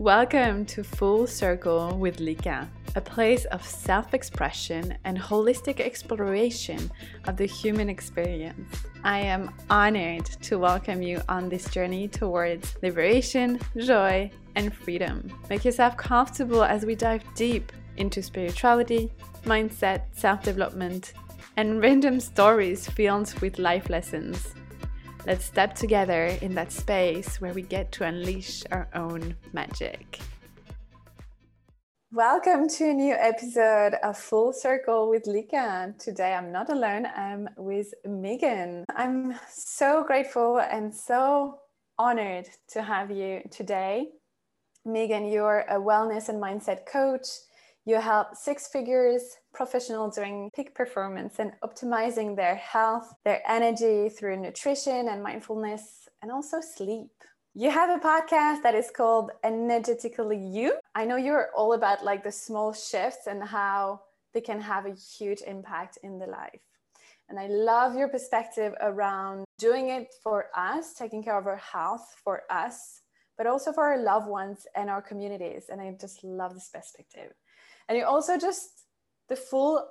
Welcome to Full Circle with Lika, a place of self expression and holistic exploration of the human experience. I am honored to welcome you on this journey towards liberation, joy, and freedom. Make yourself comfortable as we dive deep into spirituality, mindset, self development, and random stories filled with life lessons. Let's step together in that space where we get to unleash our own magic. Welcome to a new episode of Full Circle with Lika. Today I'm not alone, I'm with Megan. I'm so grateful and so honored to have you today. Megan, you're a wellness and mindset coach you help six figures professionals doing peak performance and optimizing their health, their energy through nutrition and mindfulness, and also sleep. You have a podcast that is called Energetically You. I know you're all about like the small shifts and how they can have a huge impact in the life. And I love your perspective around doing it for us, taking care of our health for us, but also for our loved ones and our communities. And I just love this perspective and you also just the full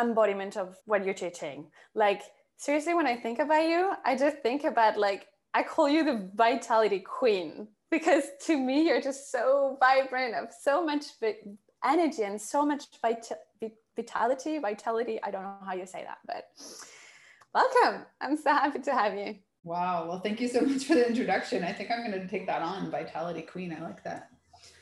embodiment of what you're teaching. Like seriously when i think about you i just think about like i call you the vitality queen because to me you're just so vibrant of so much energy and so much vit- vitality vitality. I don't know how you say that but welcome. I'm so happy to have you. Wow. Well thank you so much for the introduction. I think i'm going to take that on vitality queen. I like that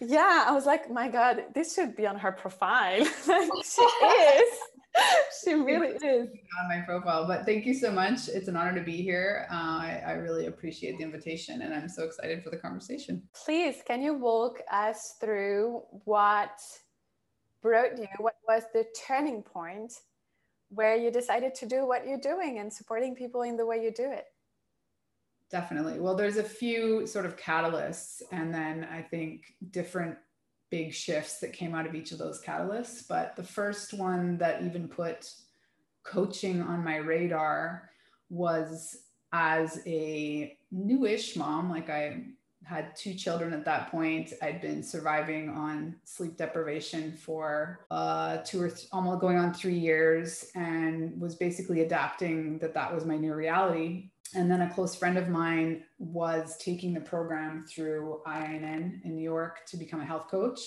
yeah, I was like, my God, this should be on her profile. she is. She really is. On my profile. But thank you so much. It's an honor to be here. Uh, I, I really appreciate the invitation and I'm so excited for the conversation. Please, can you walk us through what brought you, what was the turning point where you decided to do what you're doing and supporting people in the way you do it? Definitely. Well, there's a few sort of catalysts, and then I think different big shifts that came out of each of those catalysts. But the first one that even put coaching on my radar was as a newish mom, like I had two children at that point. I'd been surviving on sleep deprivation for uh, two or th- almost going on three years and was basically adapting that that was my new reality and then a close friend of mine was taking the program through IIN in New York to become a health coach.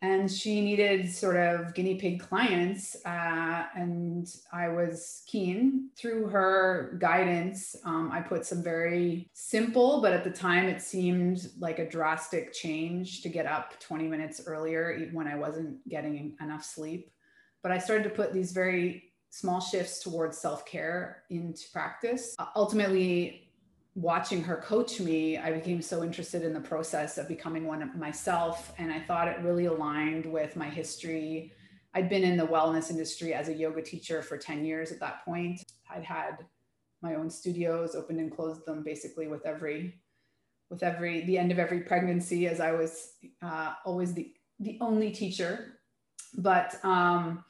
And she needed sort of guinea pig clients. Uh, and I was keen through her guidance. Um, I put some very simple, but at the time it seemed like a drastic change to get up 20 minutes earlier when I wasn't getting enough sleep. But I started to put these very small shifts towards self care into practice. Uh, ultimately, watching her coach me, I became so interested in the process of becoming one myself. And I thought it really aligned with my history. I'd been in the wellness industry as a yoga teacher for 10 years at that point. I'd had my own studios, opened and closed them basically with every with every the end of every pregnancy as I was uh, always the the only teacher. But um,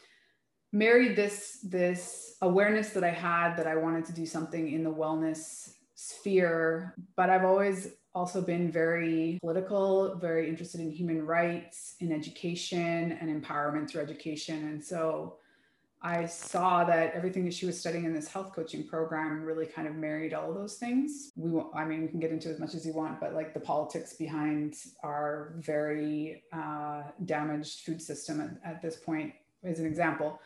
married this this awareness that I had that I wanted to do something in the wellness sphere, but I've always also been very political, very interested in human rights, in education and empowerment through education. And so I saw that everything that she was studying in this health coaching program really kind of married all those things. We, I mean, we can get into as much as you want, but like the politics behind our very uh, damaged food system at, at this point is an example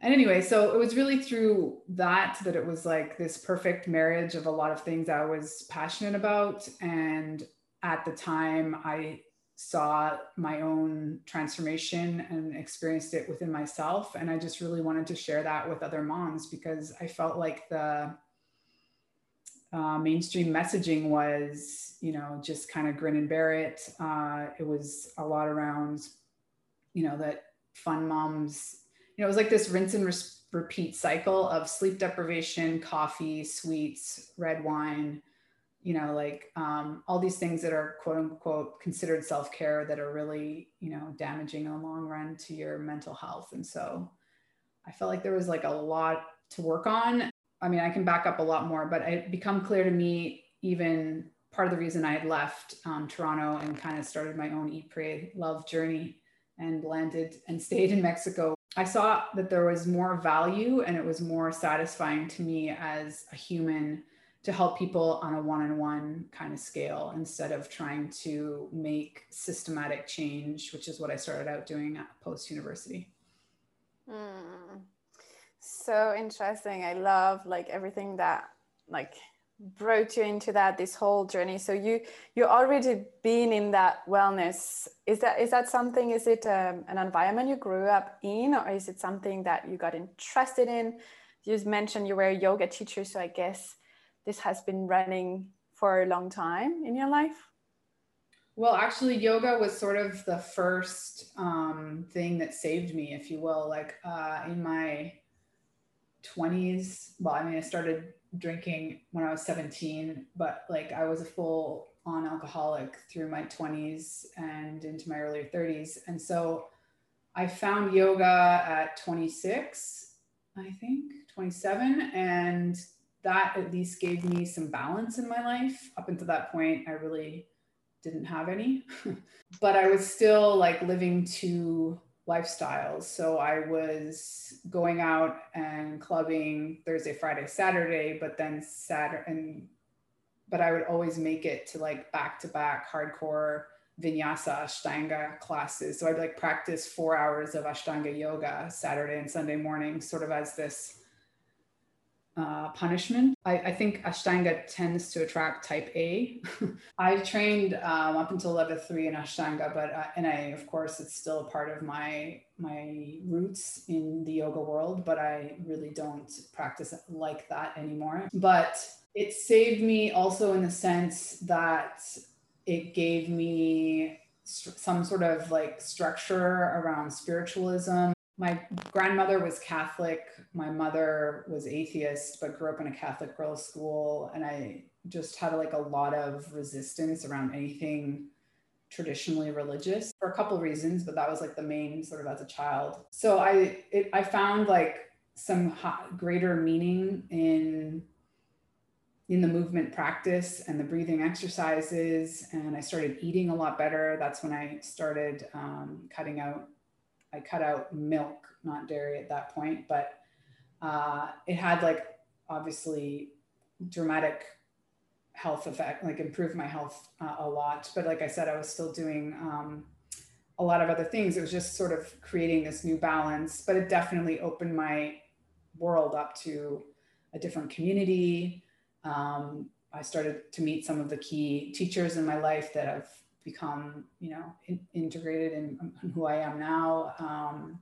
and anyway so it was really through that that it was like this perfect marriage of a lot of things i was passionate about. And at the time i saw my own transformation and experienced it within myself. And i just really wanted to share that with other moms because i felt like the uh, mainstream messaging was you know just kind of grin and bear it. Uh, it was a lot around you know that fun moms know, it was like this rinse and repeat cycle of sleep deprivation, coffee, sweets, red wine, you know, like um, all these things that are quote unquote considered self care that are really, you know, damaging in the long run to your mental health. And so I felt like there was like a lot to work on. I mean, I can back up a lot more, but it become clear to me even part of the reason I had left um, Toronto and kind of started my own Eat, Pray, Love journey and landed and stayed in Mexico. I saw that there was more value and it was more satisfying to me as a human to help people on a one on one kind of scale instead of trying to make systematic change, which is what I started out doing at post university. Mm. So interesting. I love like everything that like brought you into that this whole journey. So you you already been in that wellness. Is that is that something is it um, an environment you grew up in or is it something that you got interested in? You mentioned you were a yoga teacher so i guess this has been running for a long time in your life? Well actually yoga was sort of the first um, thing that saved me if you will. Like uh, in my 20s well i mean i started drinking when I was 17, but like I was a full on alcoholic through my 20s and into my early 30s. And so I found yoga at 26, I think, 27. And that at least gave me some balance in my life. Up until that point, I really didn't have any. but I was still like living to lifestyles. So I was going out and clubbing Thursday, Friday, Saturday, but then Saturday and but I would always make it to like back to back hardcore vinyasa ashtanga classes. So I'd like practice four hours of ashtanga yoga Saturday and Sunday morning, sort of as this uh, punishment. I, I, think Ashtanga tends to attract type A. I trained um, up until level three in Ashtanga, but uh, and I, of course, it's still a part of my my roots in the yoga world, but I really don't practice like that anymore. But it saved me also in the sense that it gave me some sort of like structure around spiritualism my grandmother was Catholic. My mother was atheist, but grew up in a Catholic girls' school. And I just had like a lot of resistance around anything traditionally religious for a couple reasons, but that was like the main sort of as a child. So I, it, I found like some greater meaning in in the movement practice and the breathing exercises and i started eating a lot better that's when i started um, cutting out I cut out milk, not dairy at that point, but uh, it had like obviously dramatic health effect, like improved my health uh, a lot. But like I said, I was still doing um, a lot of other things. It was just sort of creating this new balance, but it definitely opened my world up to a different community. Um, I started to meet some of the key teachers in my life that have become you know in, integrated in, in, who I am now. Um,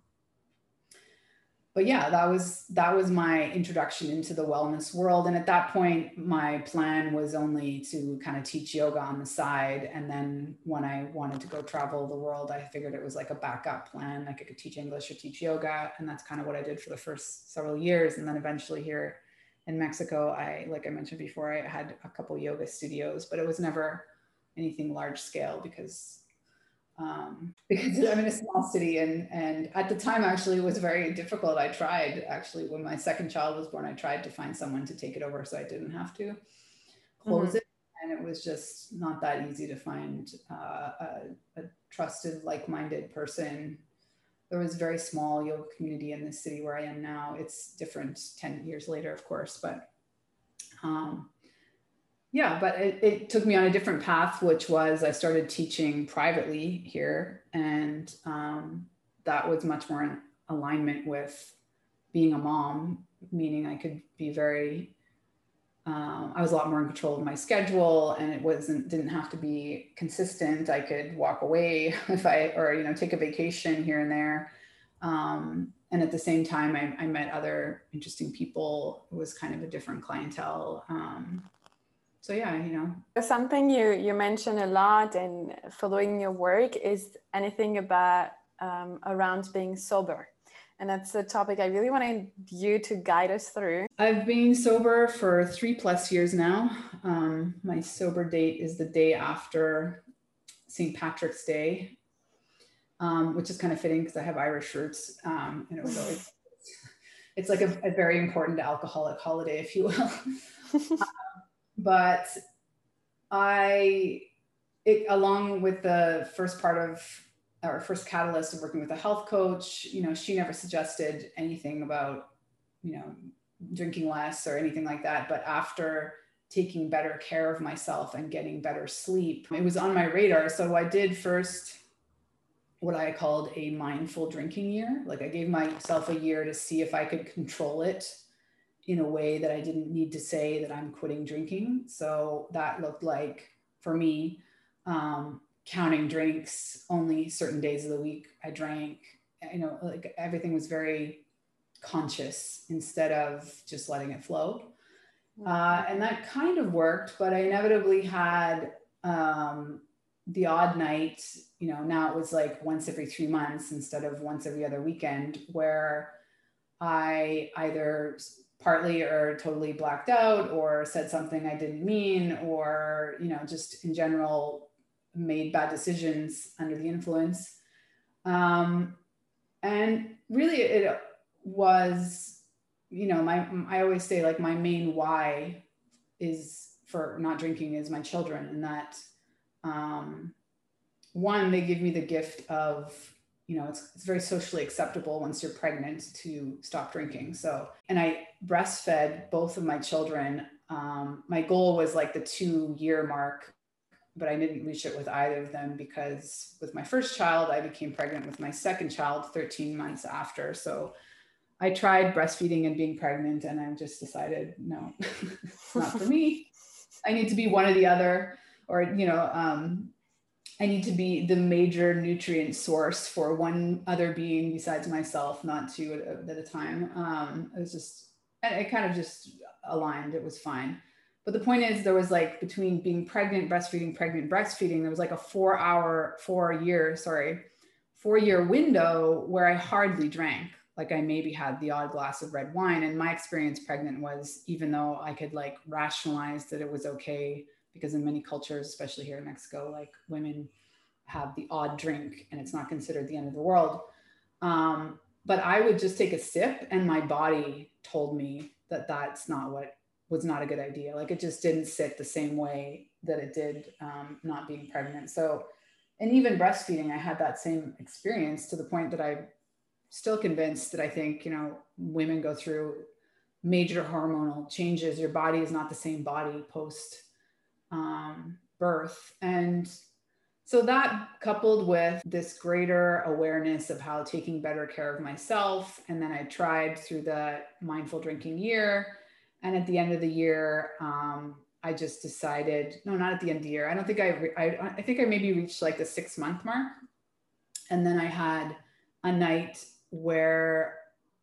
but yeah, that was that was my introduction into the wellness world. And at that point, my plan was only to kind of teach yoga on the side. And then when I wanted to go travel the world, I figured it was like a backup plan. Like I could teach English or teach yoga, and that's kind of what I did for the first several years. And then eventually here in Mexico, I like I mentioned before, I had a couple yoga studios, but it was never anything large scale because um, because I'm in a small city and and at the time actually it was very difficult. I tried actually when my second child was born, I tried to find someone to take it over so I didn't have to close mm-hmm. it, and it was just not that easy to find uh, a, a trusted, like-minded person. There was a very small yoga community in the city where I am now. It's different ten years later, of course, but um, yeah but it, it, took me on a different path which was i started teaching privately here and um, that was much more in alignment with being a mom meaning i could be very um, i was a lot more in control of my schedule and it wasn't didn't have to be consistent. I could walk away if i or you know take a vacation here and there. Um, and at the same time I, I, met other interesting people. It was kind of a different clientele um, so yeah you know. Something you you mention a lot in following your work is anything about um, around being sober. And that's a topic i really wanted you to guide us through. I've been sober for three plus years now. Um, my sober date is the day after st patrick's day um, which is kind of fitting because i have irish roots um, and it was always it's like a, a very important alcoholic holiday if you will but I, it, along with the first part of our first catalyst of working with a health coach, you know, she never suggested anything about, you know, drinking less or anything like that. But after taking better care of myself and getting better sleep, it was on my radar. So I did first what I called a mindful drinking year. Like I gave myself a year to see if I could control it in a way that I didn't need to say that I'm quitting drinking. So that looked like for me, um, counting drinks only certain days of the week I drank. You know, like everything was very conscious instead of just letting it flow. Uh, and that kind of worked, but I inevitably had um, the odd night, you know, now it was like once every three months instead of once every other weekend, where I either partly or totally blacked out or said something I didn't mean, or, you know, just in general made bad decisions under the influence. Um, and really, it was, you know, my, I always say like my main why is for not drinking is my children and that um, one, they give me the gift of, you know, it's, it's very socially acceptable once you're pregnant to stop drinking. So, and I breastfed both of my children. Um, my goal was like the two year mark, but I didn't reach it with either of them because with my first child, I became pregnant with my second child 13 months after. So I tried breastfeeding and being pregnant, and I just decided, no, it's not for me. I need to be one or the other or you know um, i need to be the major nutrient source for one other being besides myself not two at, at a time. Um, it was just it kind of just aligned. It was fine. But the point is there was like between being pregnant breastfeeding pregnant breastfeeding there was like a four hour four year sorry four year window where i hardly drank. Like I maybe had the odd glass of red wine. And my experience pregnant was even though I could like rationalize that it was okay because in many cultures, especially here in Mexico, like women have the odd drink and it's not considered the end of the world. Um, but I would just take a sip and my body told me that that's not what was not a good idea. Like it just didn't sit the same way that it did um, not being pregnant. So, and even breastfeeding, I had that same experience to the point that I'm still convinced that I think, you know, women go through major hormonal changes. Your body is not the same body post um, birth. And so that coupled with this greater awareness of how taking better care of myself. And then I tried through the mindful drinking year. And at the end of the year, um, I just decided, no, not at the end of the year. I don't think I, re- I, I think I maybe reached like the six month mark. And then I had a night where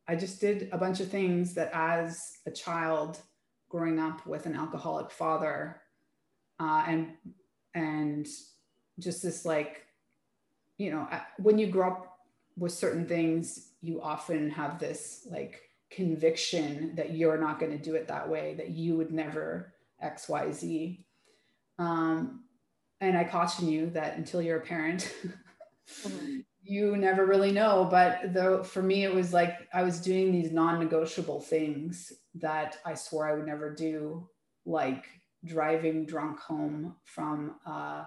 I just did a bunch of things that as a child growing up with an alcoholic father, uh, and and just this like you know when you grow up with certain things you often have this like conviction that you're not going to do it that way that you would never xyz um, and i caution you that until you're a parent mm-hmm. you never really know but though for me it was like i was doing these non-negotiable things that i swore i would never do like driving drunk home from uh,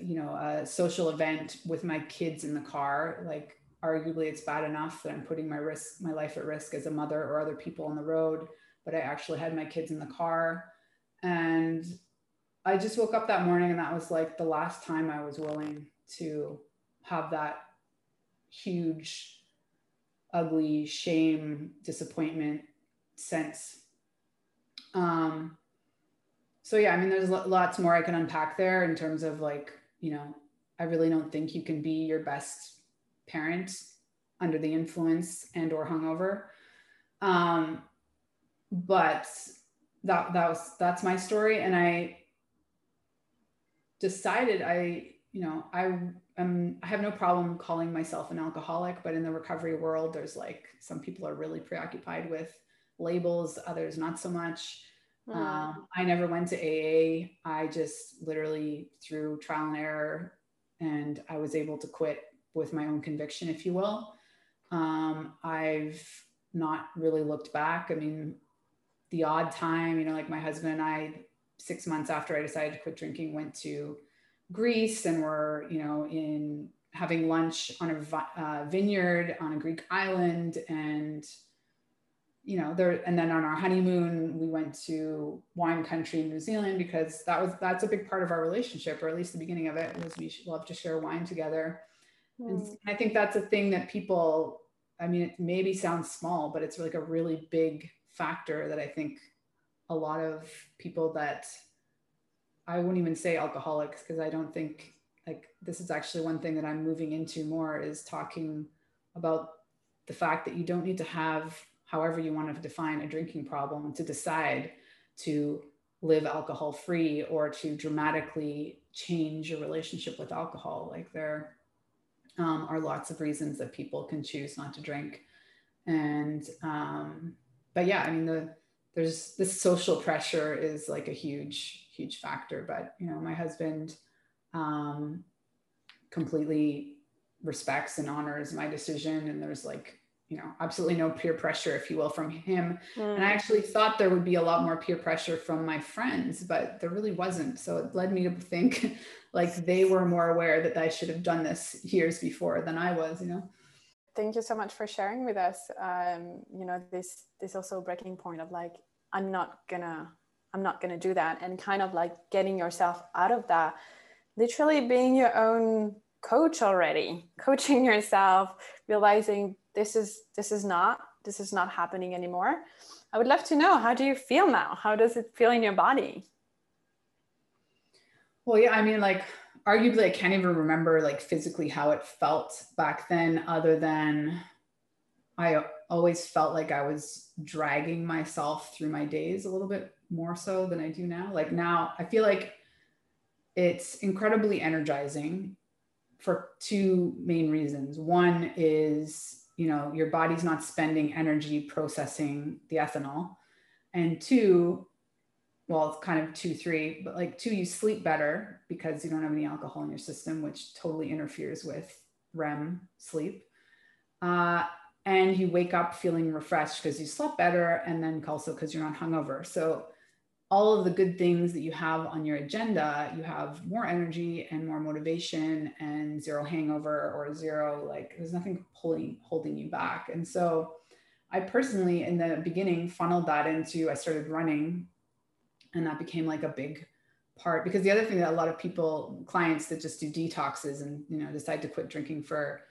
you know a social event with my kids in the car like arguably it's bad enough that i'm putting my risk my life at risk as a mother or other people on the road but i actually had my kids in the car. And i just woke up that morning and that was like the last time i was willing to have that huge ugly shame disappointment sense. Um so yeah, I mean, there's lots more I can unpack there in terms of like, you know, I really don't think you can be your best parent under the influence and or hungover. Um, but that that was that's my story, and I decided I, you know, I am I have no problem calling myself an alcoholic, but in the recovery world, there's like some people are really preoccupied with labels, others not so much. Um, I never went to AA. I just literally through trial and error, and I was able to quit with my own conviction, if you will. Um, I've not really looked back. I mean, the odd time, you know, like my husband and I six months after I decided to quit drinking, went to Greece and were, you know, in having lunch on a uh, vineyard on a Greek island and you know there and then on our honeymoon we went to wine country new zealand because that was that's a big part of our relationship or at least the beginning of it was we love to share wine together mm. and i think that's a thing that people i mean it maybe sounds small but it's like a really big factor that i think a lot of people that i wouldn't even say alcoholics because i don't think like this is actually one thing that i'm moving into more is talking about the fact that you don't need to have however you want to define a drinking problem to decide to live alcohol free or to dramatically change your relationship with alcohol. Like there um, are lots of reasons that people can choose not to drink. And um, but yeah i mean the there's this social pressure is like a huge huge factor. But you know my husband um, completely respects and honors my decision. And there's like you know absolutely no peer pressure if you will from him. Mm. and i actually thought there would be a lot more peer pressure from my friends but there really wasn't. So it led me to think like they were more aware that i should have done this years before than i was you know? Thank you so much for sharing with us um, you know this this also breaking point of like i'm not gonna i'm not gonna do that and kind of like getting yourself out of that. Literally being your own coach already coaching yourself realizing this is this is not this is not happening anymore. I would love to know how do you feel now? How does it feel in your body? Well yeah i mean like arguably i can't even remember like physically how it felt back then other than i always felt like i was dragging myself through my days a little bit more so than i do now. Like now i feel like it's incredibly energizing for two main reasons. One is, you know, your body's not spending energy processing the ethanol. And two, well, it's kind of two, three, but like two, you sleep better because you don't have any alcohol in your system, which totally interferes with REM sleep. Uh, and you wake up feeling refreshed because you slept better, and then also because you're not hungover. So all of the good things that you have on your agenda, you have more energy and more motivation and zero hangover or zero, like there's nothing pulling, holding you back. And so I personally, in the beginning, funneled that into, I started running and that became like a big part because the other thing that a lot of people, clients that just do detoxes and, you know, decide to quit drinking for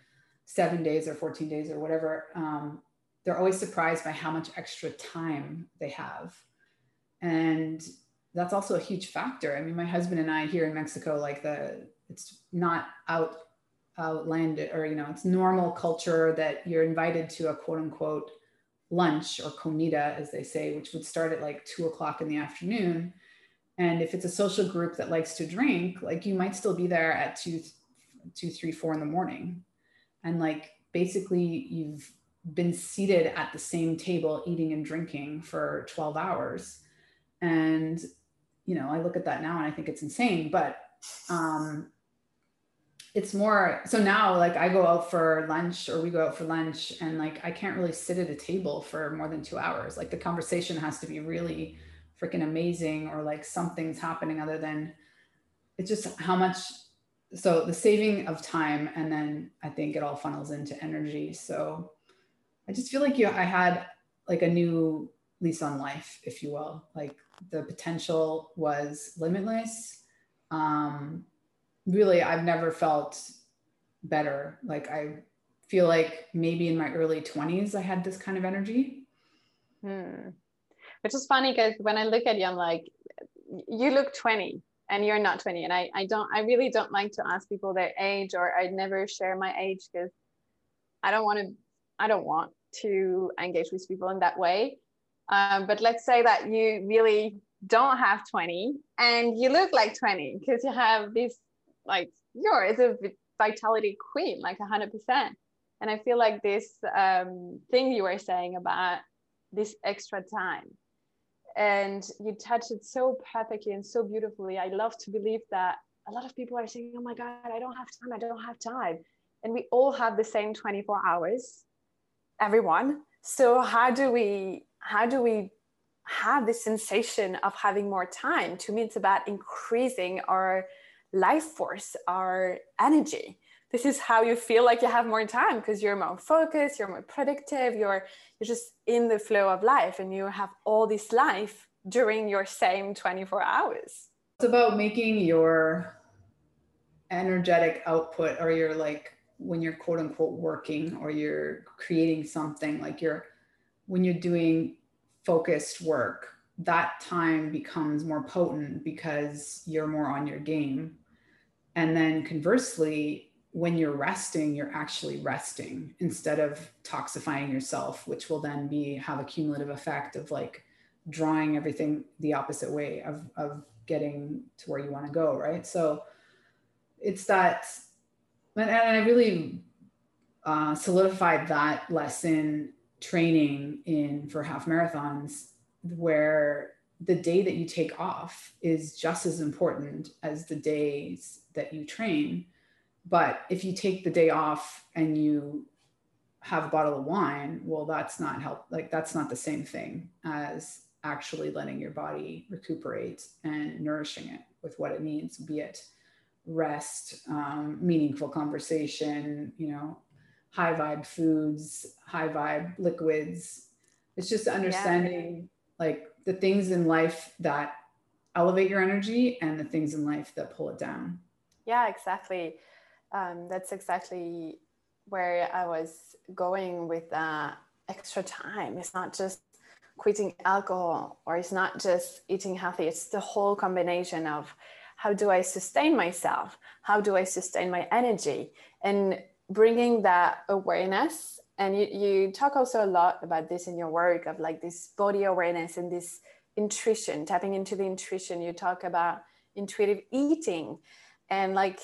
seven days or 14 days or whatever, um, they're always surprised by how much extra time they have and that's also a huge factor. I mean my husband and i here in mexico like the it's not out outlanded or you know it's normal culture that you're invited to a quote unquote lunch or comida as they say which would start at like two o'clock in the afternoon. And if it's a social group that likes to drink like you might still be there at two two three four in the morning. And like basically you've been seated at the same table eating and drinking for 12 hours and you know i look at that now and i think it's insane but um it's more so now like i go out for lunch or we go out for lunch and like i can't really sit at a table for more than two hours. Like the conversation has to be really freaking amazing or like something's happening other than it's just how much so the saving of time and then i think it all funnels into energy. So i just feel like you i had like a new lease on life if you will like the potential was limitless. Um, really, I've never felt better. Like I feel like maybe in my early 20s, I had this kind of energy. Hmm. Which is funny because when I look at you, I'm like, you look 20 and you're not 20. And I, I don't, I really don't like to ask people their age or I'd never share my age because I don't want to, I don't want to engage with people in that way. Um, but let's say that you really don't have 20 and you look like 20 because you have this like you're a vitality queen like 100% and i feel like this um, thing you were saying about this extra time and you touched it so perfectly and so beautifully. I love to believe that a lot of people are saying oh my god i don't have time i don't have time. And we all have the same 24 hours everyone. So how do we how do we have this sensation of having more time. To me, it's about increasing our life force, our energy. This is how you feel like you have more time because you're more focused, you're more productive, you're you're just in the flow of life and you have all this life during your same 24 hours. It's about making your energetic output or your like when you're quote unquote working or you're creating something like you're when you're doing focused work that time becomes more potent because you're more on your game. And then conversely when you're resting you're actually resting instead of toxifying yourself which will then be have a cumulative effect of like drawing everything the opposite way of of getting to where you want to go right? So it's that and, i really uh, solidified that lesson training in for half marathons where the day that you take off is just as important as the days that you train. But if you take the day off and you have a bottle of wine well that's not help like that's not the same thing as actually letting your body recuperate and nourishing it with what it needs be it rest um, meaningful conversation you know high vibe foods high vibe liquids it's just understanding yeah. like the things in life that elevate your energy and the things in life that pull it down yeah exactly um, that's exactly where I was going with uh, extra time. It's not just quitting alcohol or it's not just eating healthy, it's the whole combination of how do I sustain myself? How do I sustain my energy? And bringing that awareness. And you, you talk also a lot about this in your work of like this body awareness and this intuition, tapping into the intuition. You talk about intuitive eating and like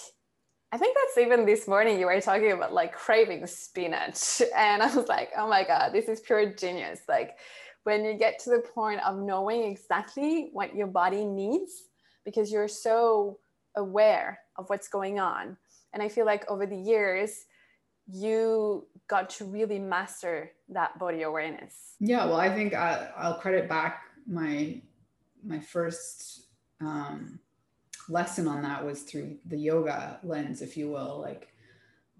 I think that's even this morning you were talking about like craving spinach. And I was like, oh my God, this is pure genius. Like when you get to the point of knowing exactly what your body needs, because you're so aware of what's going on. And I feel like over the years, you got to really master that body awareness. Yeah, well, I think I, will credit back my my first um, lesson on that was through the yoga lens, if you will. Like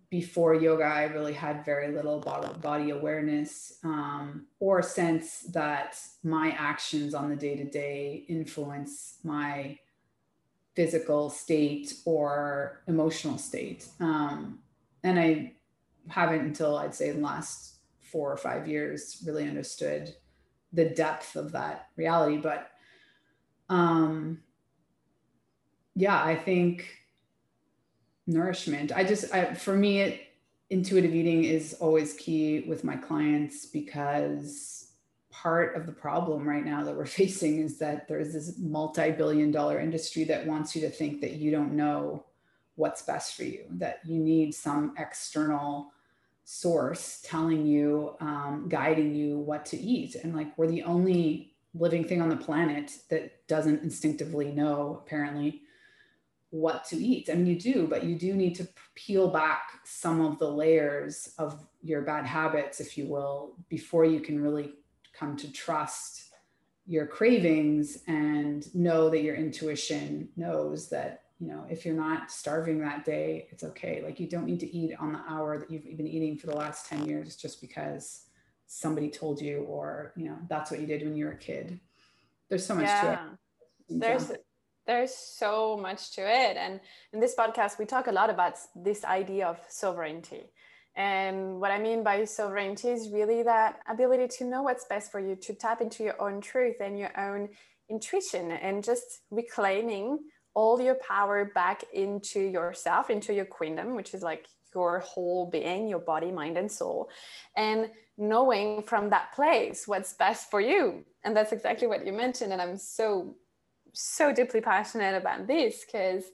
before yoga, I really had very little body awareness um, or sense that my actions on the day to day influence my physical state or emotional state. Um, and I haven't until I'd say the last four or five years really understood the depth of that reality. But um, yeah, I think nourishment. I just, I, for me, it, intuitive eating is always key with my clients because part of the problem right now that we're facing is that there's this multi-billion dollar industry that wants you to think that you don't know what's best for you that you need some external source telling you um, guiding you what to eat and like we're the only living thing on the planet that doesn't instinctively know apparently what to eat. I mean, you do, but you do need to peel back some of the layers of your bad habits, if you will, before you can really come to trust your cravings and know that your intuition knows that, you know, if you're not starving that day, it's okay. Like you don't need to eat on the hour that you've been eating for the last 10 years just because somebody told you or, you know, that's what you did when you were a kid. There's so much yeah. to it. There's there's so much to it and in this podcast we talk a lot about this idea of sovereignty and what i mean by sovereignty is really that ability to know what's best for you to tap into your own truth and your own intuition and just reclaiming all your power back into yourself into your queendom which is like your whole being your body mind and soul and knowing from that place what's best for you and that's exactly what you mentioned and i'm so so deeply passionate about this because,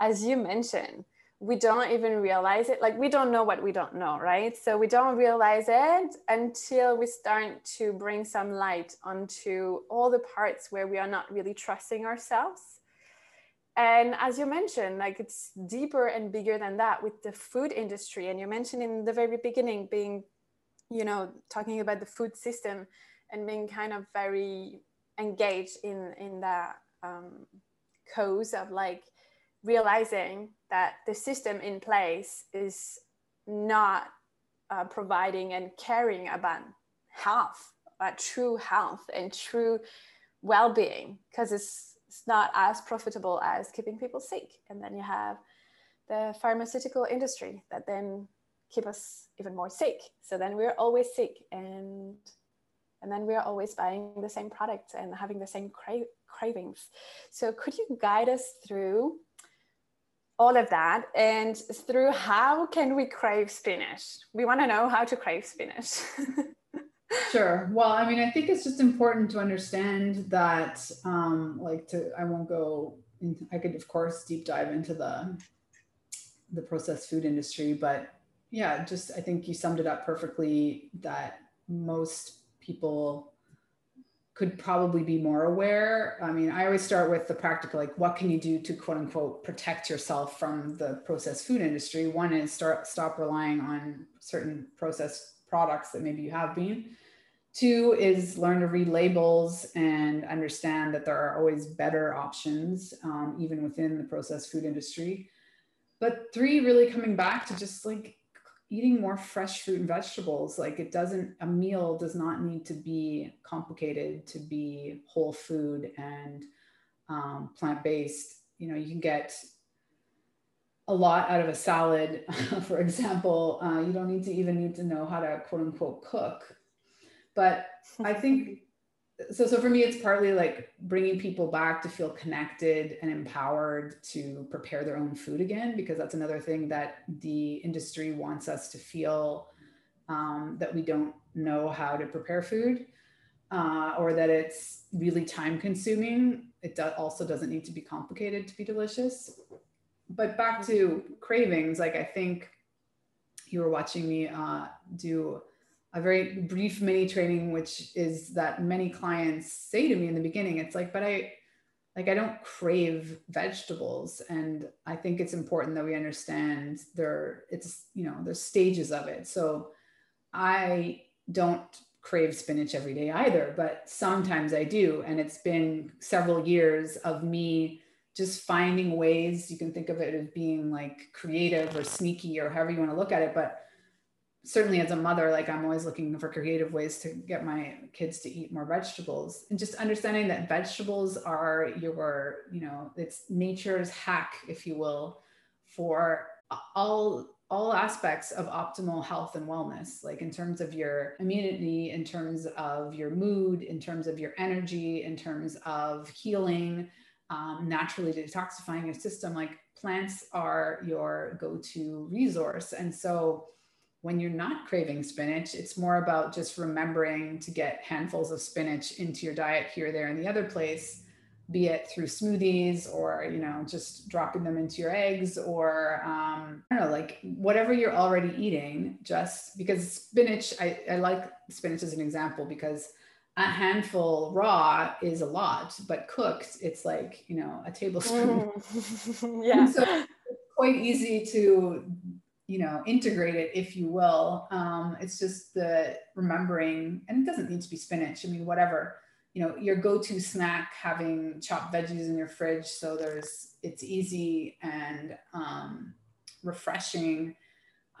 as you mentioned, we don't even realize it. Like, we don't know what we don't know, right? So, we don't realize it until we start to bring some light onto all the parts where we are not really trusting ourselves. And as you mentioned, like it's deeper and bigger than that with the food industry. And you mentioned in the very beginning being, you know, talking about the food system and being kind of very engaged in in that um, cause of like realizing that the system in place is not uh, providing and caring about health, about true health and true well-being, because it's it's not as profitable as keeping people sick. And then you have the pharmaceutical industry that then keep us even more sick. So then we're always sick and and then we're always buying the same products and having the same cra- cravings. So could you guide us through all of that and through how can we crave spinach? We want to know how to crave spinach. sure. Well, I mean, I think it's just important to understand that, um, like, to I won't go. I could, of course, deep dive into the the processed food industry, but yeah, just I think you summed it up perfectly that most people could probably be more aware. I mean, I always start with the practical, like what can you do to quote unquote protect yourself from the processed food industry? One is start stop relying on certain processed products that maybe you have been. Two is learn to read labels and understand that there are always better options, um, even within the processed food industry. But three, really coming back to just like eating more fresh fruit and vegetables like it doesn't a meal does not need to be complicated to be whole food and um, plant-based you know you can get a lot out of a salad for example uh, you don't need to even need to know how to quote unquote cook. But i think so so for me it's partly like bringing people back to feel connected and empowered to prepare their own food again because that's another thing that the industry wants us to feel um, that we don't know how to prepare food uh, or that it's really time consuming. It do- also doesn't need to be complicated to be delicious but back to cravings like i think you were watching me uh, do a very brief mini training, which is that many clients say to me in the beginning, it's like, but I like I don't crave vegetables. And I think it's important that we understand there it's, you know, there's stages of it. So I don't crave spinach every day either, but sometimes I do. And it's been several years of me just finding ways you can think of it as being like creative or sneaky or however you want to look at it. But certainly as a mother, like I'm always looking for creative ways to get my kids to eat more vegetables and just understanding that vegetables are your, you know, it's nature's hack, if you will, for all all aspects of optimal health and wellness like in terms of your immunity in terms of your mood in terms of your energy in terms of healing um, naturally detoxifying your system like plants are your go-to resource. And so when you're not craving spinach, it's more about just remembering to get handfuls of spinach into your diet here, there, and the other place, be it through smoothies or, you know, just dropping them into your eggs or, um, I don't know, like whatever you're already eating, just because spinach, I, I like spinach as an example because a handful raw is a lot, but cooked, it's like, you know, a tablespoon. Mm. yeah. so it's quite easy to you know integrate it if you will um, it's just the remembering and it doesn't need to be spinach i mean whatever you know your go-to snack having chopped veggies in your fridge so there's it's easy and um, refreshing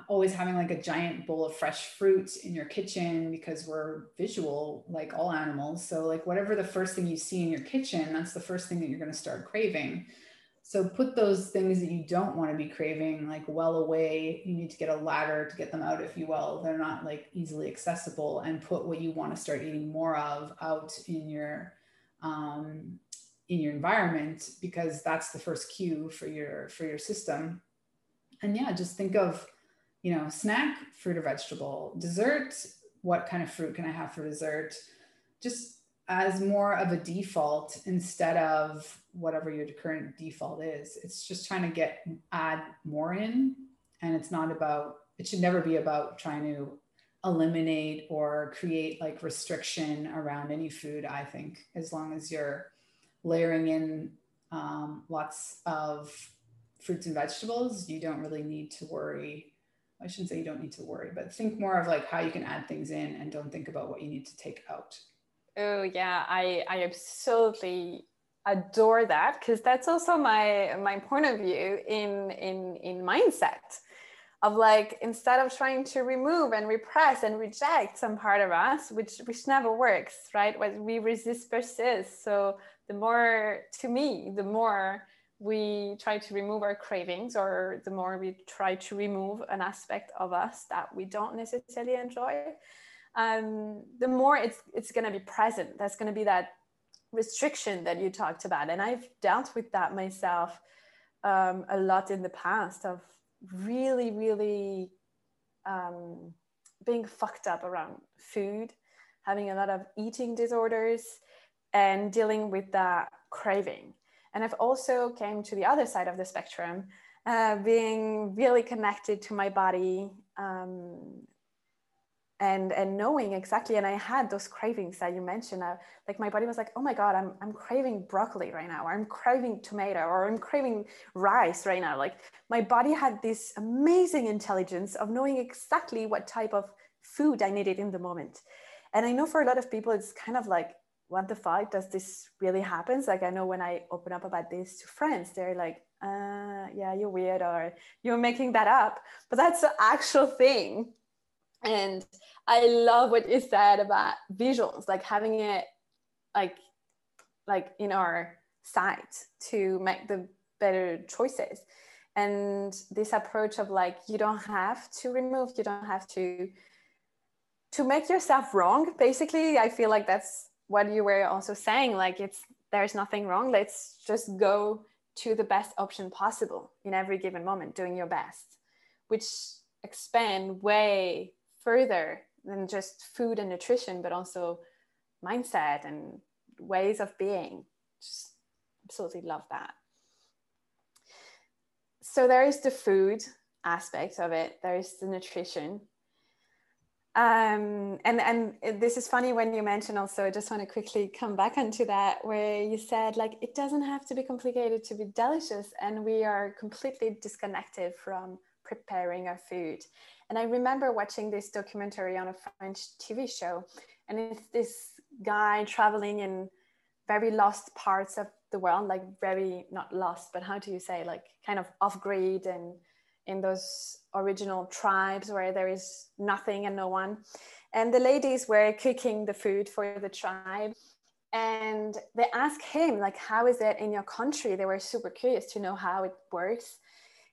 always having like a giant bowl of fresh fruit in your kitchen because we're visual like all animals so like whatever the first thing you see in your kitchen that's the first thing that you're going to start craving so put those things that you don't want to be craving like well away. You need to get a ladder to get them out, if you will. They're not like easily accessible and put what you want to start eating more of out in your um, in your environment because that's the first cue for your for your system. And yeah, just think of, you know, snack, fruit or vegetable, dessert, what kind of fruit can I have for dessert? Just as more of a default instead of whatever your current default is. It's just trying to get add more in and it's not about it should never be about trying to eliminate or create like restriction around any food i think as long as you're layering in um, lots of fruits and vegetables you don't really need to worry i shouldn't say you don't need to worry but think more of like how you can add things in and don't think about what you need to take out. Oh yeah, I I absolutely adore that because that's also my my point of view in in in mindset of like instead of trying to remove and repress and reject some part of us which which never works right? What we resist persists. So the more to me the more we try to remove our cravings or the more we try to remove an aspect of us that we don't necessarily enjoy um, the more it's it's going to be present that's going to be that restriction that you talked about and i've dealt with that myself um, a lot in the past of really, really um, being fucked up around food, having a lot of eating disorders, and dealing with that craving. And I've also came to the other side of the spectrum, uh, being really connected to my body, um, and and knowing exactly and i had those cravings that you mentioned uh, like my body was like oh my god i'm i'm craving broccoli right now or i'm craving tomato or i'm craving rice right now. Like my body had this amazing intelligence of knowing exactly what type of food i needed in the moment. And i know for a lot of people it's kind of like what the fuck does this really happens? Like i know when i open up about this to friends they're like uh, yeah you're weird or you're making that up. But that's the actual thing. And i love what you said about visuals like having it like like in our sight to make the better choices. And this approach of like you don't have to remove you don't have to to make yourself wrong basically i feel like that's what you were also saying like it's there's nothing wrong let's just go to the best option possible in every given moment doing your best which expand way further than just food and nutrition, but also mindset and ways of being. Just absolutely love that. So there is the food aspect of it. There is the nutrition. Um, and and this is funny when you mention also. I just want to quickly come back onto that where you said like it doesn't have to be complicated to be delicious, and we are completely disconnected from preparing our food. And I remember watching this documentary on a French TV show, and it's this guy traveling in very lost parts of the world, like very not lost, but how do you say, like kind of off grid and in those original tribes where there is nothing and no one. And the ladies were cooking the food for the tribe. And they asked him, like, how is it in your country? They were super curious to know how it works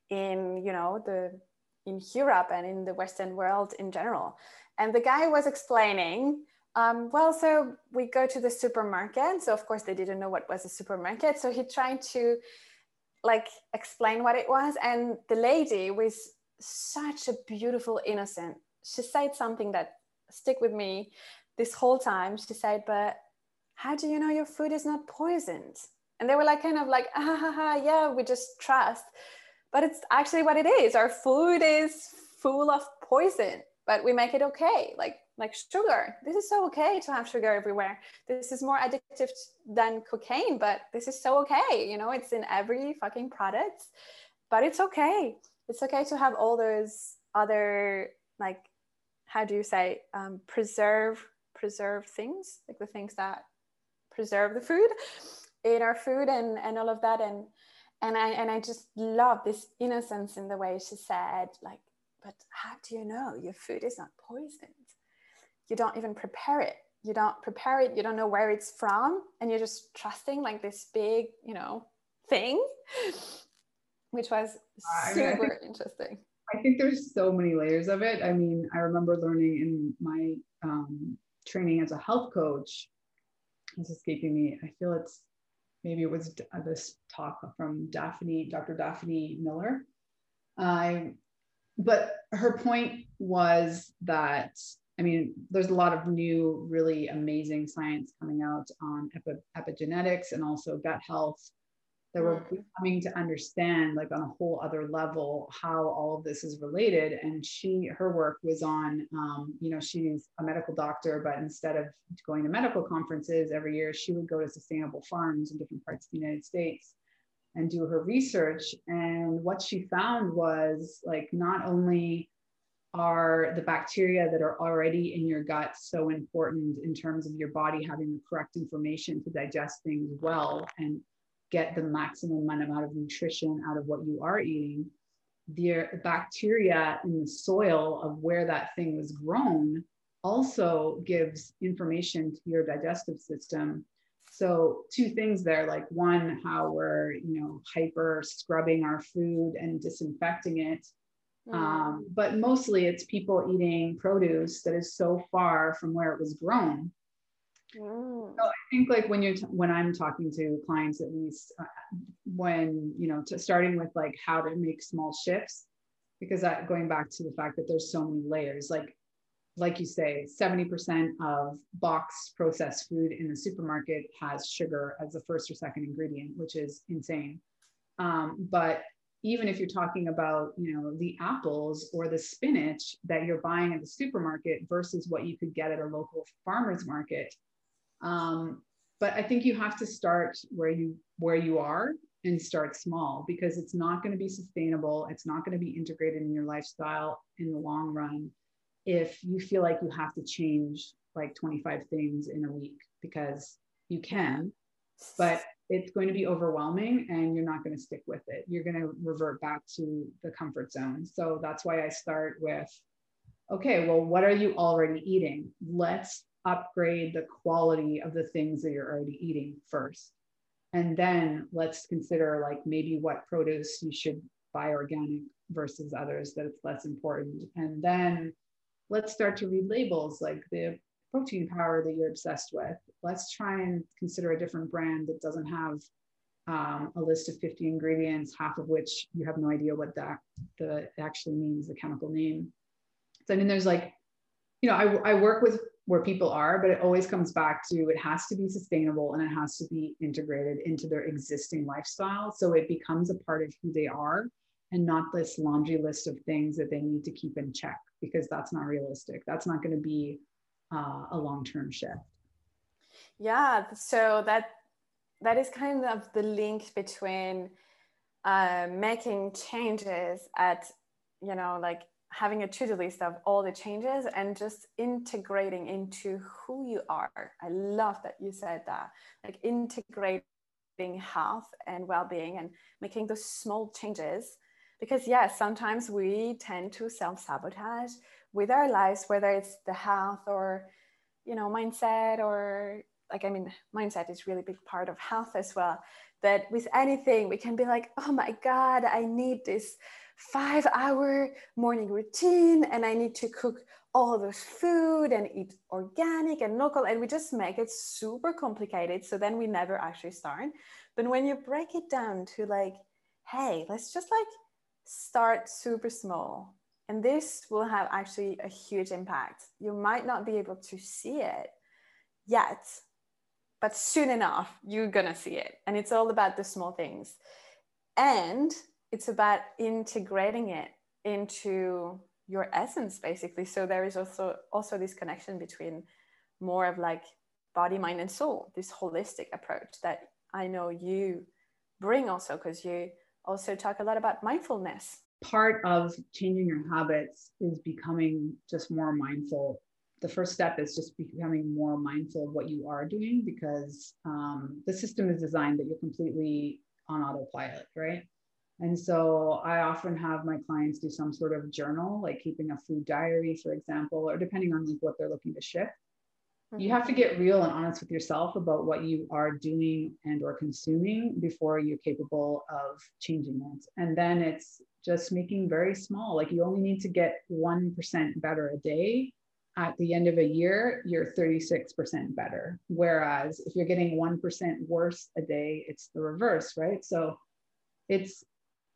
in, you know, the in Europe and in the Western world in general. And the guy was explaining, um, well, so we go to the supermarket. So of course they didn't know what was a supermarket. So he tried to like explain what it was. And the lady was such a beautiful innocent. She said something that stick with me this whole time. She said, but how do you know your food is not poisoned? And they were like, kind of like, ah, ha, ha, yeah, we just trust but it's actually what it is our food is full of poison but we make it okay like like sugar. This is so okay to have sugar everywhere. This is more addictive than cocaine but this is so okay you know it's in every fucking product but it's okay. It's okay to have all those other like how do you say um, preserve preserve things like the things that preserve the food in our food and and all of that. And and I and I just love this innocence in the way she said, like, but how do you know? Your food is not poisoned? You don't even prepare it. You don't prepare it. You don't know where it's from, and you're just trusting like this big, you know, thing, which was super I mean, I think, interesting. I think there's so many layers of it. I mean, I remember learning in my um, training as a health coach. It's escaping me. I feel it's maybe it was this talk from Daphne, Dr. Daphne Miller. Um, but her point was that, I mean, there's a lot of new, really amazing science coming out on epi- epigenetics and also gut health that we're coming to understand like on a whole other level how all of this is related. And she her work was on um, you know she's a medical doctor but instead of going to medical conferences every year she would go to sustainable farms in different parts of the united states and do her research. And what she found was like not only are the bacteria that are already in your gut so important in terms of your body having the correct information to digest things well and get the maximum amount of nutrition out of what you are eating the bacteria in the soil of where that thing was grown also gives information to your digestive system so two things there like one how we're you know hyper scrubbing our food and disinfecting it. Um, but mostly it's people eating produce that is so far from where it was grown. Mm. so i think like when you're t- when i'm talking to clients at least uh, when you know to starting with like how to make small shifts because that going back to the fact that there's so many layers like like you say 70% of boxed processed food in the supermarket has sugar as the first or second ingredient which is insane. Um, but even if you're talking about you know the apples or the spinach that you're buying at the supermarket versus what you could get at a local farmers market um, but i think you have to start where you where you are and start small because it's not going to be sustainable. It's not going to be integrated in your lifestyle in the long run if you feel like you have to change like 25 things in a week because you can but it's going to be overwhelming and you're not going to stick with it. You're going to revert back to the comfort zone. So that's why I start with okay, well, what are you already eating? Let's upgrade the quality of the things that you're already eating first. And then let's consider like maybe what produce you should buy organic versus others that it's less important. And then let's start to read labels like the protein powder that you're obsessed with. Let's try and consider a different brand that doesn't have um, a list of 50 ingredients, half of which you have no idea what that the actually means, the chemical name. So I mean, there's like, you know, I, I work with where people are, but it always comes back to it has to be sustainable and it has to be integrated into their existing lifestyle. So it becomes a part of who they are and not this laundry list of things that they need to keep in check because that's not realistic. That's not going to be uh, a long-term shift. Yeah so that that is kind of the link between uh, making changes at you know like having a to-do list of all the changes and just integrating into who you are. I love that you said that like integrating health and well-being and making those small changes because yes sometimes we tend to self-sabotage with our lives, whether it's the health or, you know, mindset or like, I mean, mindset is really big part of health as well. That with anything, we can be like, oh my God, I need this five hour morning routine and I need to cook all this food and eat organic and local. And we just make it super complicated. So then we never actually start. But when you break it down to like, hey, let's just like start super small and this will have actually a huge impact. You might not be able to see it yet, but soon enough, you're going to see it. And it's all about the small things. And it's about integrating it into your essence, basically. So there is also also this connection between more of like body, mind, and soul, this holistic approach that I know you bring also because you also talk a lot about mindfulness part of changing your habits is becoming just more mindful. The first step is just becoming more mindful of what you are doing because um, the system is designed that you're completely on autopilot, right? And so I often have my clients do some sort of journal, like keeping a food diary, for example, or depending on like what they're looking to shift you have to get real and honest with yourself about what you are doing and or consuming before you're capable of changing it. And then it's just making very small. Like you only need to get 1% better a day. At the end of a year you're 36% better. Whereas if you're getting 1% worse a day it's the reverse right? So it's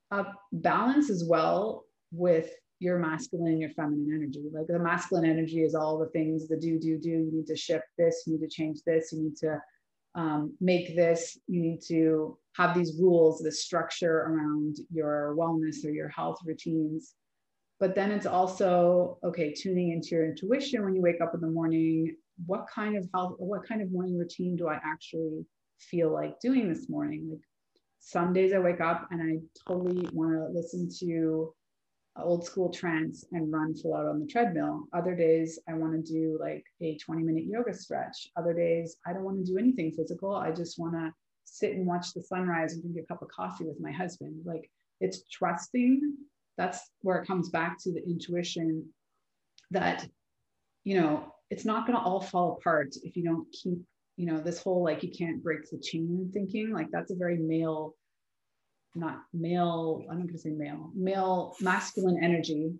a balance as well with your masculine and your feminine energy. Like the masculine energy is all the things the do, do, do. You need to shift this, you need to change this, you need to um, make this, you need to have these rules, this structure around your wellness or your health routines. But then it's also, okay, tuning into your intuition when you wake up in the morning. What kind of health, what kind of morning routine do I actually feel like doing this morning? Like some days I wake up and I totally want to listen to old school trance and run full out on the treadmill. Other days, I want to do like a 20 minute yoga stretch. Other days, I don't want to do anything physical. I just want to sit and watch the sunrise and drink a cup of coffee with my husband. Like it's trusting. That's where it comes back to the intuition that, you know, it's not going to all fall apart if you don't keep, you know, this whole like you can't break the chain thinking. Like that's a very male not male, I'm not going to say male, male masculine energy.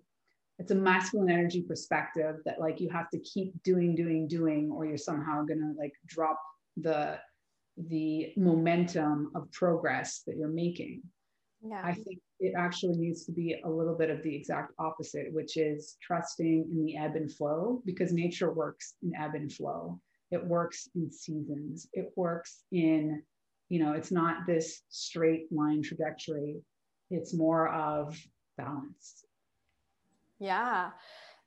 It's a masculine energy perspective that like you have to keep doing, doing, doing, or you're somehow going to like drop the the momentum of progress that you're making. Yeah. I think it actually needs to be a little bit of the exact opposite, which is trusting in the ebb and flow because nature works in ebb and flow. It works in seasons. It works in you know it's not this straight line trajectory. It's more of balance. Yeah.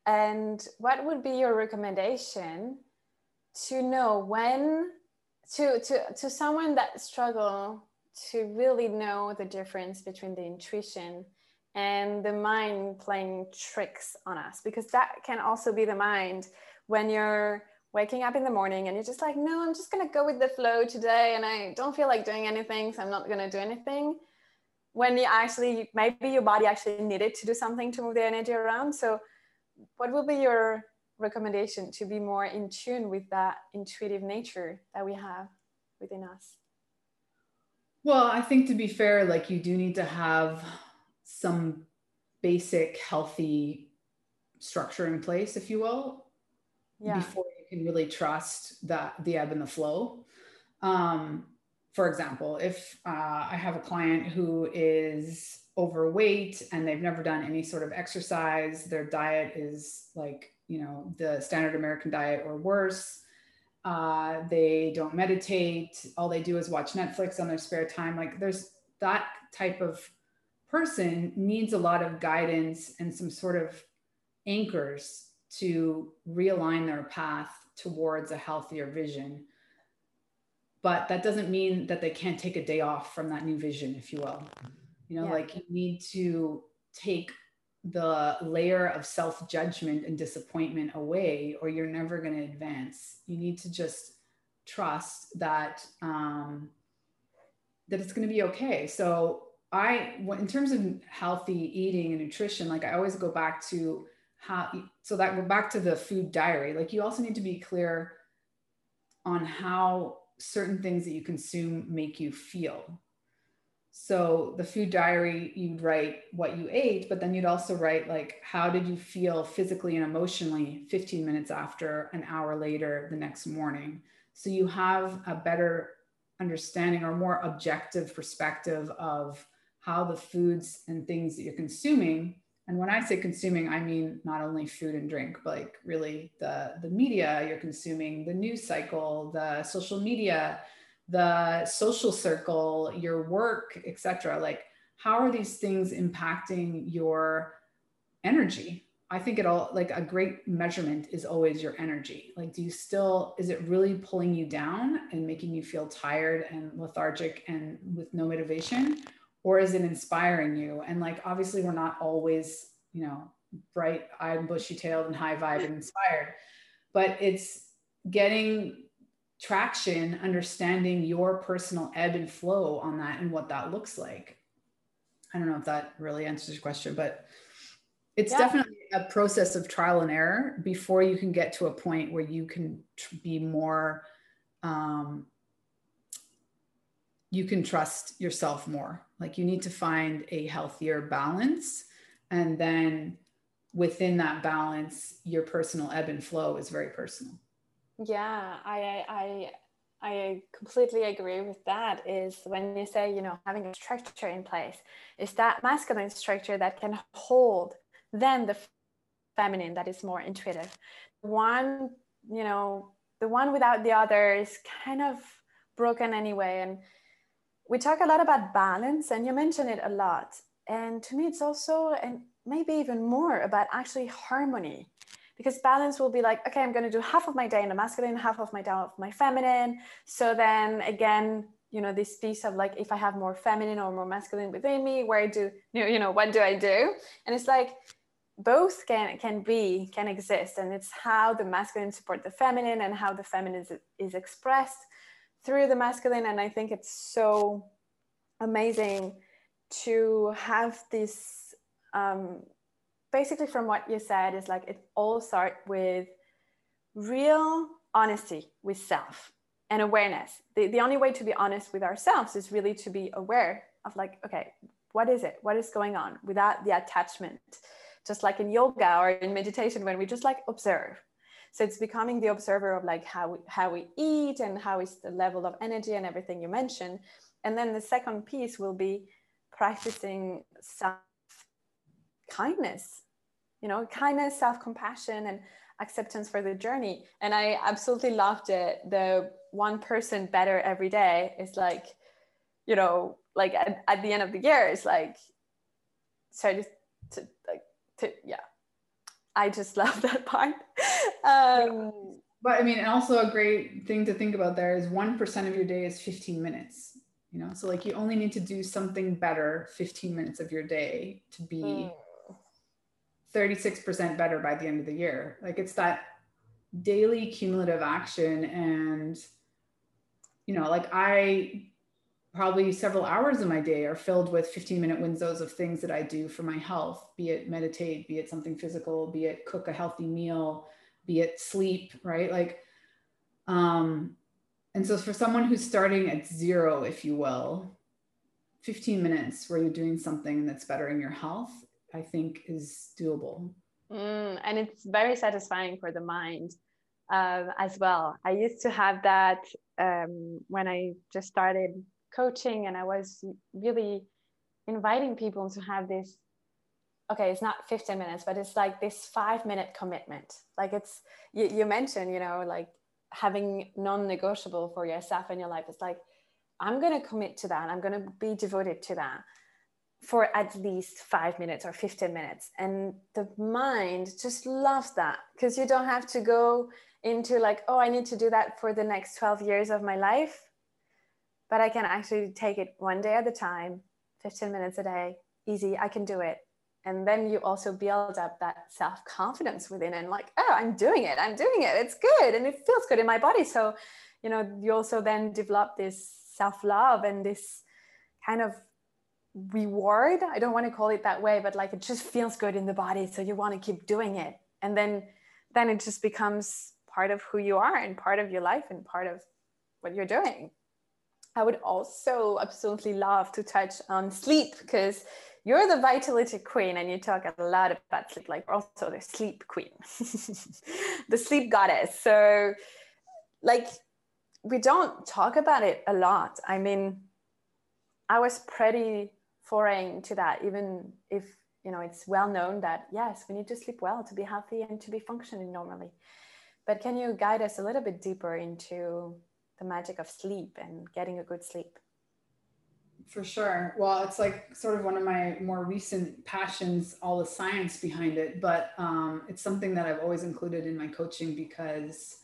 And what would be your recommendation to know when to to to someone that struggle to really know the difference between the intuition and the mind playing tricks on us? Because that can also be the mind when you're waking up in the morning and you're just like, no, I'm just going to go with the flow today. And I don't feel like doing anything. So I'm not going to do anything. When you actually, maybe your body actually needed to do something to move the energy around. So, what will be your recommendation to be more in tune with that intuitive nature that we have within us? Well, I think to be fair, like you do need to have some basic healthy structure in place, if you will, yeah. before can really trust that the ebb and the flow. Um, for example, if uh, I have a client who is overweight and they've never done any sort of exercise, their diet is like, you know, the standard American diet or worse. Uh, they don't meditate. All they do is watch Netflix on their spare time. Like, there's that type of person needs a lot of guidance and some sort of anchors to realign their path towards a healthier vision. But that doesn't mean that they can't take a day off from that new vision, if you will. You know, yeah. like you need to take the layer of self judgment and disappointment away, or you're never going to advance. You need to just trust that um, that it's going to be okay. So I, in terms of healthy eating and nutrition, like I always go back to how so that we're back to the food diary. Like you also need to be clear on how certain things that you consume make you feel. So the food diary you'd write what you ate but then you'd also write like how did you feel physically and emotionally 15 minutes after an hour later the next morning? So you have a better understanding or more objective perspective of how the foods and things that you're consuming and when i say consuming i mean not only food and drink but like really the the media you're consuming the news cycle the social media the social circle your work etc like how are these things impacting your energy? I think it all like a great measurement is always your energy. Like do you still is it really pulling you down and making you feel tired and lethargic and with no motivation or is it inspiring you and like obviously we're not always you know bright eyed bushy tailed and high vibe and inspired but it's getting traction understanding your personal ebb and flow on that and what that looks like i don't know if that really answers your question but it's yeah. definitely a process of trial and error before you can get to a point where you can be more um, you can trust yourself more. Like you need to find a healthier balance. And then within that balance, your personal ebb and flow is very personal. Yeah, I, I, I completely agree with that. Is when you say, you know, having a structure in place, is that masculine structure that can hold then the feminine that is more intuitive. One, you know, the one without the other is kind of broken anyway. And we talk a lot about balance and you mention it a lot. And to me it's also and maybe even more about actually harmony. Because balance will be like okay i'm going to do half of my day in the masculine half of my day of my feminine. So then again you know this piece of like if i have more feminine or more masculine within me where do you know what do i do? And it's like both can can be can exist. And it's how the masculine support the feminine and how the feminine is, is expressed through the masculine and i think it's so amazing to have this um, basically from what you said is like it all start with real honesty with self and awareness. The, the only way to be honest with ourselves is really to be aware of like, okay, what is it? What is going on without the attachment? Just like in yoga or in meditation, when we just like observe. So it's becoming the observer of like how we, how we eat and how is the level of energy and everything you mentioned. And then the second piece will be practicing self kindness, you know, kindness, self compassion, and acceptance for the journey. And I absolutely loved it. The one person better every day is like, you know, like at, at the end of the year, it's like, so just to like, to, yeah, I just love that part. Um, but I mean, and also a great thing to think about there is 1% of your day is 15 minutes, you know? So like you only need to do something better 15 minutes of your day to be mm 36% better by the end of the year. Like it's that daily cumulative action. And, you know, like I probably several hours of my day are filled with 15 minute windows of things that I do for my health, be it meditate, be it something physical, be it cook a healthy meal, be it sleep, right? Like, um, and so for someone who's starting at zero, if you will, 15 minutes where you're doing something that's bettering your health I think is doable. Mm, and it's very satisfying for the mind uh, as well. I used to have that um, when I just started coaching, and I was really inviting people to have this. Okay, it's not 15 minutes, but it's like this five minute commitment. Like it's, you, you mentioned, you know, like having non negotiable for yourself in your life. It's like, I'm going to commit to that. I'm going to be devoted to that for at least five minutes or 15 minutes. And the mind just loves that because you don't have to go into like, oh, I need to do that for the next 12 years of my life. But I can actually take it one day at a time, 15 minutes a day, easy, I can do it. And then you also build up that self confidence within and like, oh, I'm doing it, I'm doing it, it's good, and it feels good in my body. So, you know, you also then develop this self love and this kind of reward i don't want to call it that way but like it just feels good in the body so you want to keep doing it and then then it just becomes part of who you are and part of your life and part of what you're doing i would also absolutely love to touch on sleep because you're the vitality queen and you talk a lot about sleep like also the sleep queen the sleep goddess so like we don't talk about it a lot i mean i was pretty foreign to that, even if you know it's well known that yes, we need to sleep well to be healthy and to be functioning normally. But can you guide us a little bit deeper into the magic of sleep and getting a good sleep? For sure. Well, it's like sort of one of my more recent passions, all the science behind it, but um, it's something that I've always included in my coaching because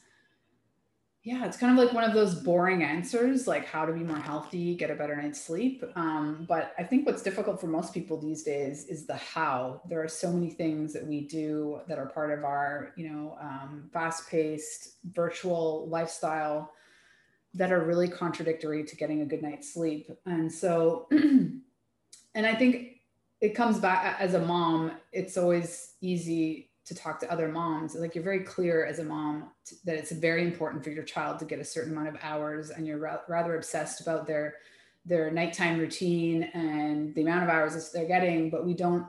yeah, it's kind of like one of those boring answers, like how to be more healthy, get a better night's sleep. Um, but I think what's difficult for most people these days is the how. There are so many things that we do that are part of our, you know, um, fast-paced virtual lifestyle that are really contradictory to getting a good night's sleep. And so, and I think it comes back as a mom. It's always easy to talk to other moms like you're very clear as a mom that it's very important for your child to get a certain amount of hours and you're ra- rather obsessed about their their nighttime routine and the amount of hours they're getting but we don't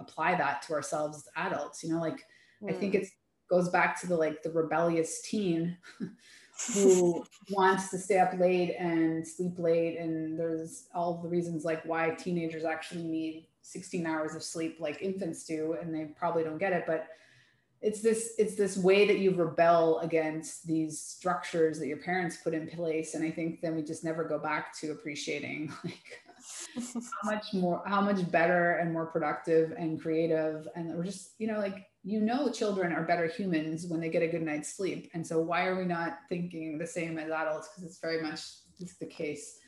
apply that to ourselves as adults you know like mm. i think hmm. it goes back to the like the rebellious teen who wants to stay up late and sleep late and there's all the reasons like why teenagers actually need 16 hours of sleep like infants do and they probably don't get it but it's this it's this way that you rebel against these structures that your parents put in place and i think then we just never go back to appreciating like how much more how much better and more productive and creative and we're just you know like you know children are better humans when they get a good night's sleep and so why are we not thinking the same as adults because it's very much the case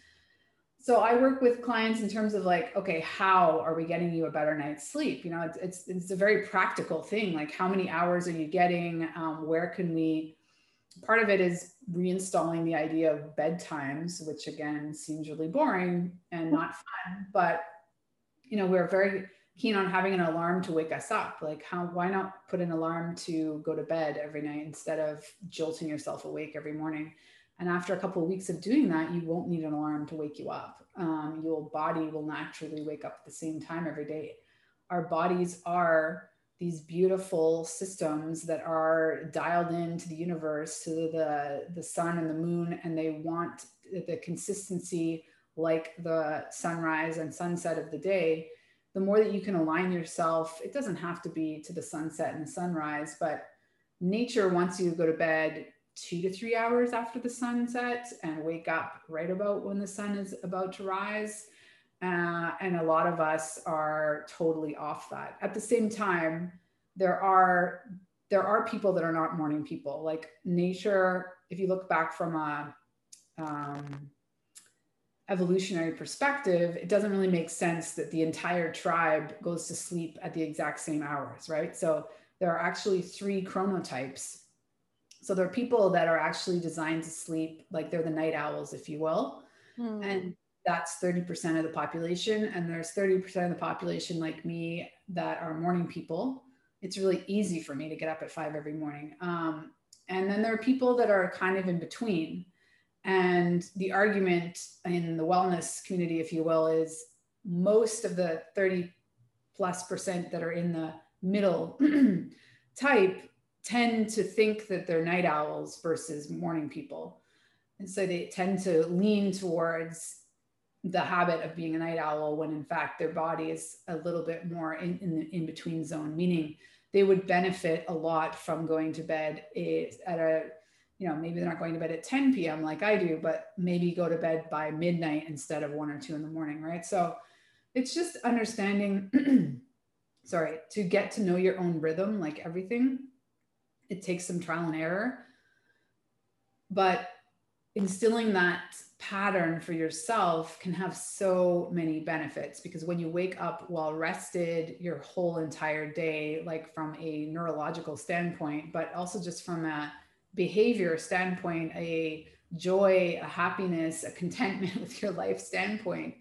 so I work with clients in terms of like, okay, how are we getting you a better night's sleep? You know, it's it's, it's a very practical thing. Like, how many hours are you getting? Um, where can we? Part of it is reinstalling the idea of bedtimes, which again seems really boring and not fun. But you know, we're very keen on having an alarm to wake us up. Like, how? Why not put an alarm to go to bed every night instead of jolting yourself awake every morning? And after a couple of weeks of doing that, you won't need an alarm to wake you up. Um, your body will naturally wake up at the same time every day. Our bodies are these beautiful systems that are dialed into the universe, to the, the sun and the moon, and they want the consistency like the sunrise and sunset of the day. The more that you can align yourself, it doesn't have to be to the sunset and the sunrise, but nature wants you to go to bed two to three hours after the sun sets and wake up right about when the sun is about to rise. Uh, and a lot of us are totally off that. At the same time, there are there are people that are not morning people. Like nature, if you look back from a um, evolutionary perspective, it doesn't really make sense that the entire tribe goes to sleep at the exact same hours, right? So there are actually three chronotypes so there are people that are actually designed to sleep like they're the night owls, if you will. Hmm. And that's 30% of the population. And there's 30% of the population like me that are morning people. It's really easy for me to get up at five every morning. Um, and then there are people that are kind of in between. And the argument in the wellness community, if you will, is most of the 30 plus percent that are in the middle type tend to think that they're night owls versus morning people. And so they tend to lean towards the habit of being a night owl when in fact their body is a little bit more in, in the in between zone, meaning they would benefit a lot from going to bed at a, you know, maybe they're not going to bed at 10 p.m. like I do, but maybe go to bed by midnight instead of one or two in the morning, right? So it's just understanding, sorry, to get to know your own rhythm, like everything it takes some trial and error. But instilling that pattern for yourself can have so many benefits because when you wake up well rested your whole entire day, like from a neurological standpoint, but also just from a behavior standpoint, a joy, a happiness, a contentment with your life standpoint,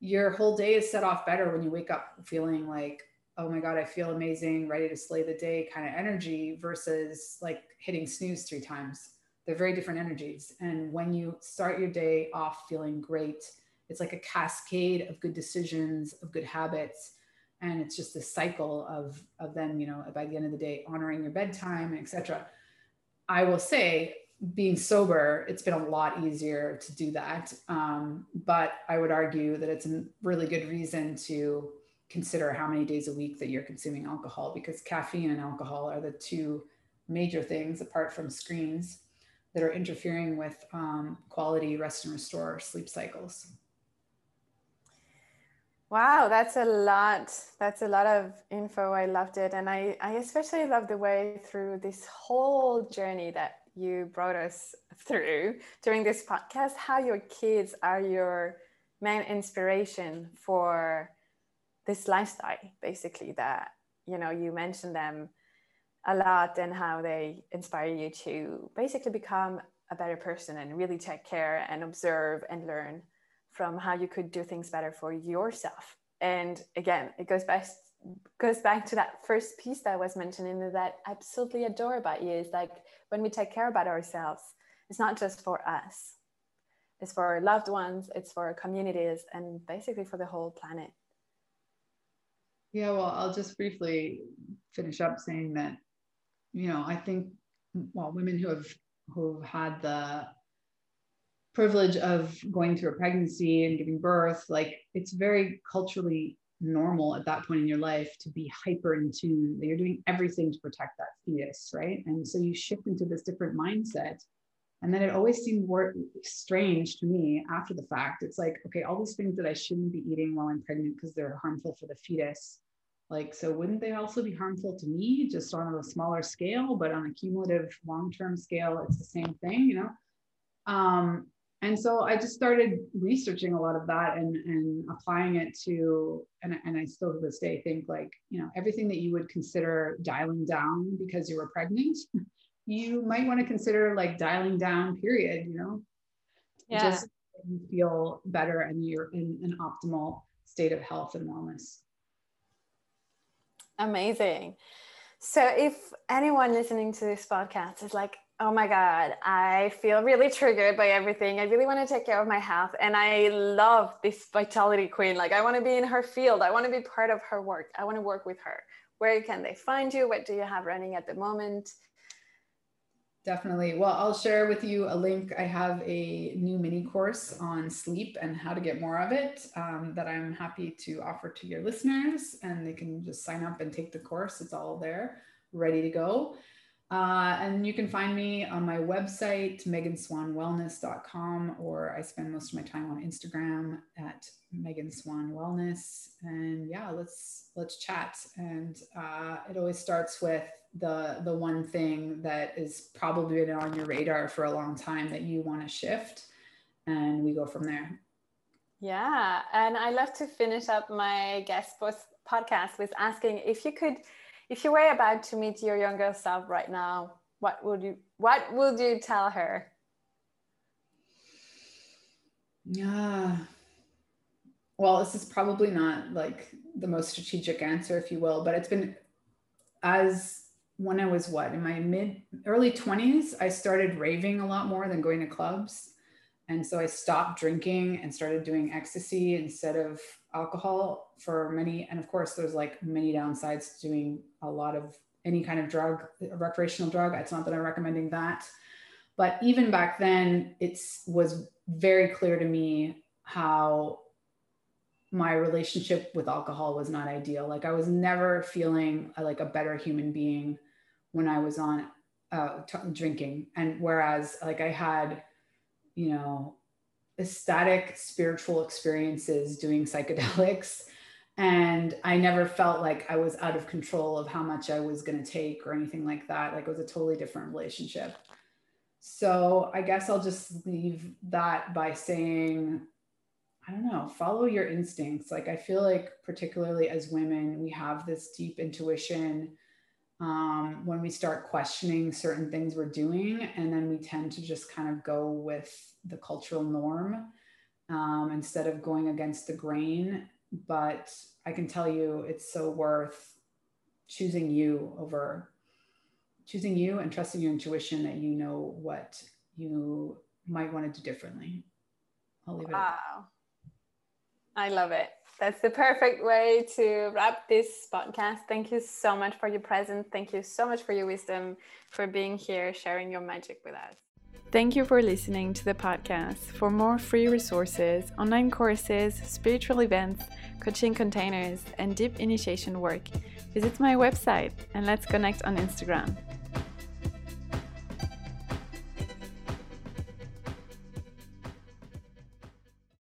your whole day is set off better when you wake up feeling like oh my God, I feel amazing, ready to slay the day kind of energy versus like hitting snooze three times. They're very different energies. And when you start your day off feeling great, it's like a cascade of good decisions, of good habits. And it's just a cycle of, of then, you know, by the end of the day, honoring your bedtime, etc. I will say, being sober, it's been a lot easier to do that. Um, but I would argue that it's a really good reason to consider how many days a week that you're consuming alcohol because caffeine and alcohol are the two major things apart from screens that are interfering with um, quality rest and restore sleep cycles wow that's a lot. That's a lot of info. I loved it. And i, I especially love the way through this whole journey that you brought us through during this podcast how your kids are your main inspiration for this lifestyle basically that you know you mentioned them a lot and how they inspire you to basically become a better person and really take care and observe and learn from how you could do things better for yourself. And again it goes back goes back to that first piece that I was mentioning that I absolutely adore about you is like when we take care about ourselves it's not just for us. It's for our loved ones it's for our communities and basically for the whole planet. Yeah, well, I'll just briefly finish up saying that, you know, I think, well, women who have who've had the privilege of going through a pregnancy and giving birth, like it's very culturally normal at that point in your life to be hyper in tune that you're doing everything to protect that fetus, right? And so you shift into this different mindset. And then it always seemed more strange to me after the fact. It's like, okay, all these things that I shouldn't be eating while I'm pregnant because they're harmful for the fetus like, so wouldn't they also be harmful to me just on a smaller scale, but on a cumulative long term scale, it's the same thing, you know? Um, and so I just started researching a lot of that and, and applying it to, and, and I still to this day think like, you know, everything that you would consider dialing down because you were pregnant, you might want to consider like dialing down, period, you know, yeah. just you feel better and you're in an optimal state of health and wellness. Amazing. So, if anyone listening to this podcast is like, oh my God, I feel really triggered by everything. I really want to take care of my health. And I love this vitality queen. Like, I want to be in her field. I want to be part of her work. I want to work with her. Where can they find you? What do you have running at the moment? Definitely. Well, I'll share with you a link. I have a new mini course on sleep and how to get more of it um, that I'm happy to offer to your listeners. And they can just sign up and take the course. It's all there, ready to go. Uh, and you can find me on my website, meganswanwellness.com, or I spend most of my time on Instagram at Megan Swan Wellness. And yeah, let's let's chat. And uh, it always starts with the the one thing that is probably been on your radar for a long time that you want to shift, and we go from there. Yeah, and I love to finish up my guest post podcast with asking if you could if you were about to meet your younger self right now, what would you what would you tell her? Yeah. Well, this is probably not like the most strategic answer, if you will, but it's been as when I was what in my mid early 20s, I started raving a lot more than going to clubs. And so I stopped drinking and started doing ecstasy instead of alcohol for many and of course there's like many downsides to doing a lot of any kind of drug recreational drug. It's not that i'm recommending that. But even back then it was very clear to me how my relationship with alcohol was not ideal. Like i was never feeling like a better human being when i was on uh, t- drinking. And whereas like i had you know ecstatic spiritual experiences doing psychedelics. And i never felt like i was out of control of how much i was going to take or anything like that. Like it was a totally different relationship. So i guess i'll just leave that by saying i don't know follow your instincts. Like i feel like particularly as women we have this deep intuition um, when we start questioning certain things we're doing, and then we tend to just kind of go with the cultural norm um, instead of going against the grain. But I can tell you, it's so worth choosing you over choosing you and trusting your intuition that you know what you might want to do differently. I'll leave it. Wow. I love it. That's the perfect way to wrap this podcast. Thank you so much for your presence. Thank you so much for your wisdom, for being here, sharing your magic with us. Thank you for listening to the podcast. For more free resources, online courses, spiritual events, coaching containers, and deep initiation work, visit my website and let's connect on Instagram.